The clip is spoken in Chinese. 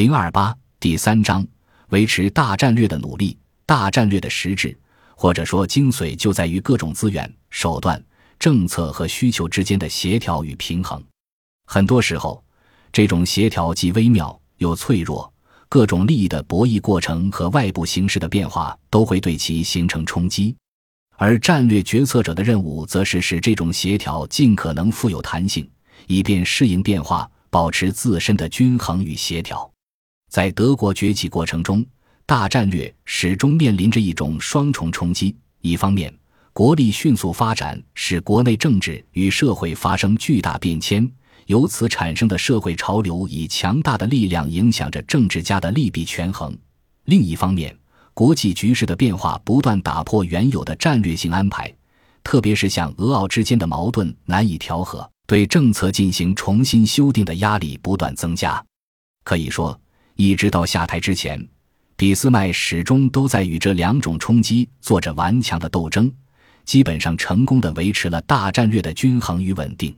零二八第三章，维持大战略的努力。大战略的实质，或者说精髓，就在于各种资源、手段、政策和需求之间的协调与平衡。很多时候，这种协调既微妙又脆弱，各种利益的博弈过程和外部形势的变化都会对其形成冲击。而战略决策者的任务，则是使这种协调尽可能富有弹性，以便适应变化，保持自身的均衡与协调。在德国崛起过程中，大战略始终面临着一种双重冲击：一方面，国力迅速发展使国内政治与社会发生巨大变迁，由此产生的社会潮流以强大的力量影响着政治家的利弊权衡；另一方面，国际局势的变化不断打破原有的战略性安排，特别是像俄澳之间的矛盾难以调和，对政策进行重新修订的压力不断增加。可以说。一直到下台之前，俾斯麦始终都在与这两种冲击做着顽强的斗争，基本上成功的维持了大战略的均衡与稳定。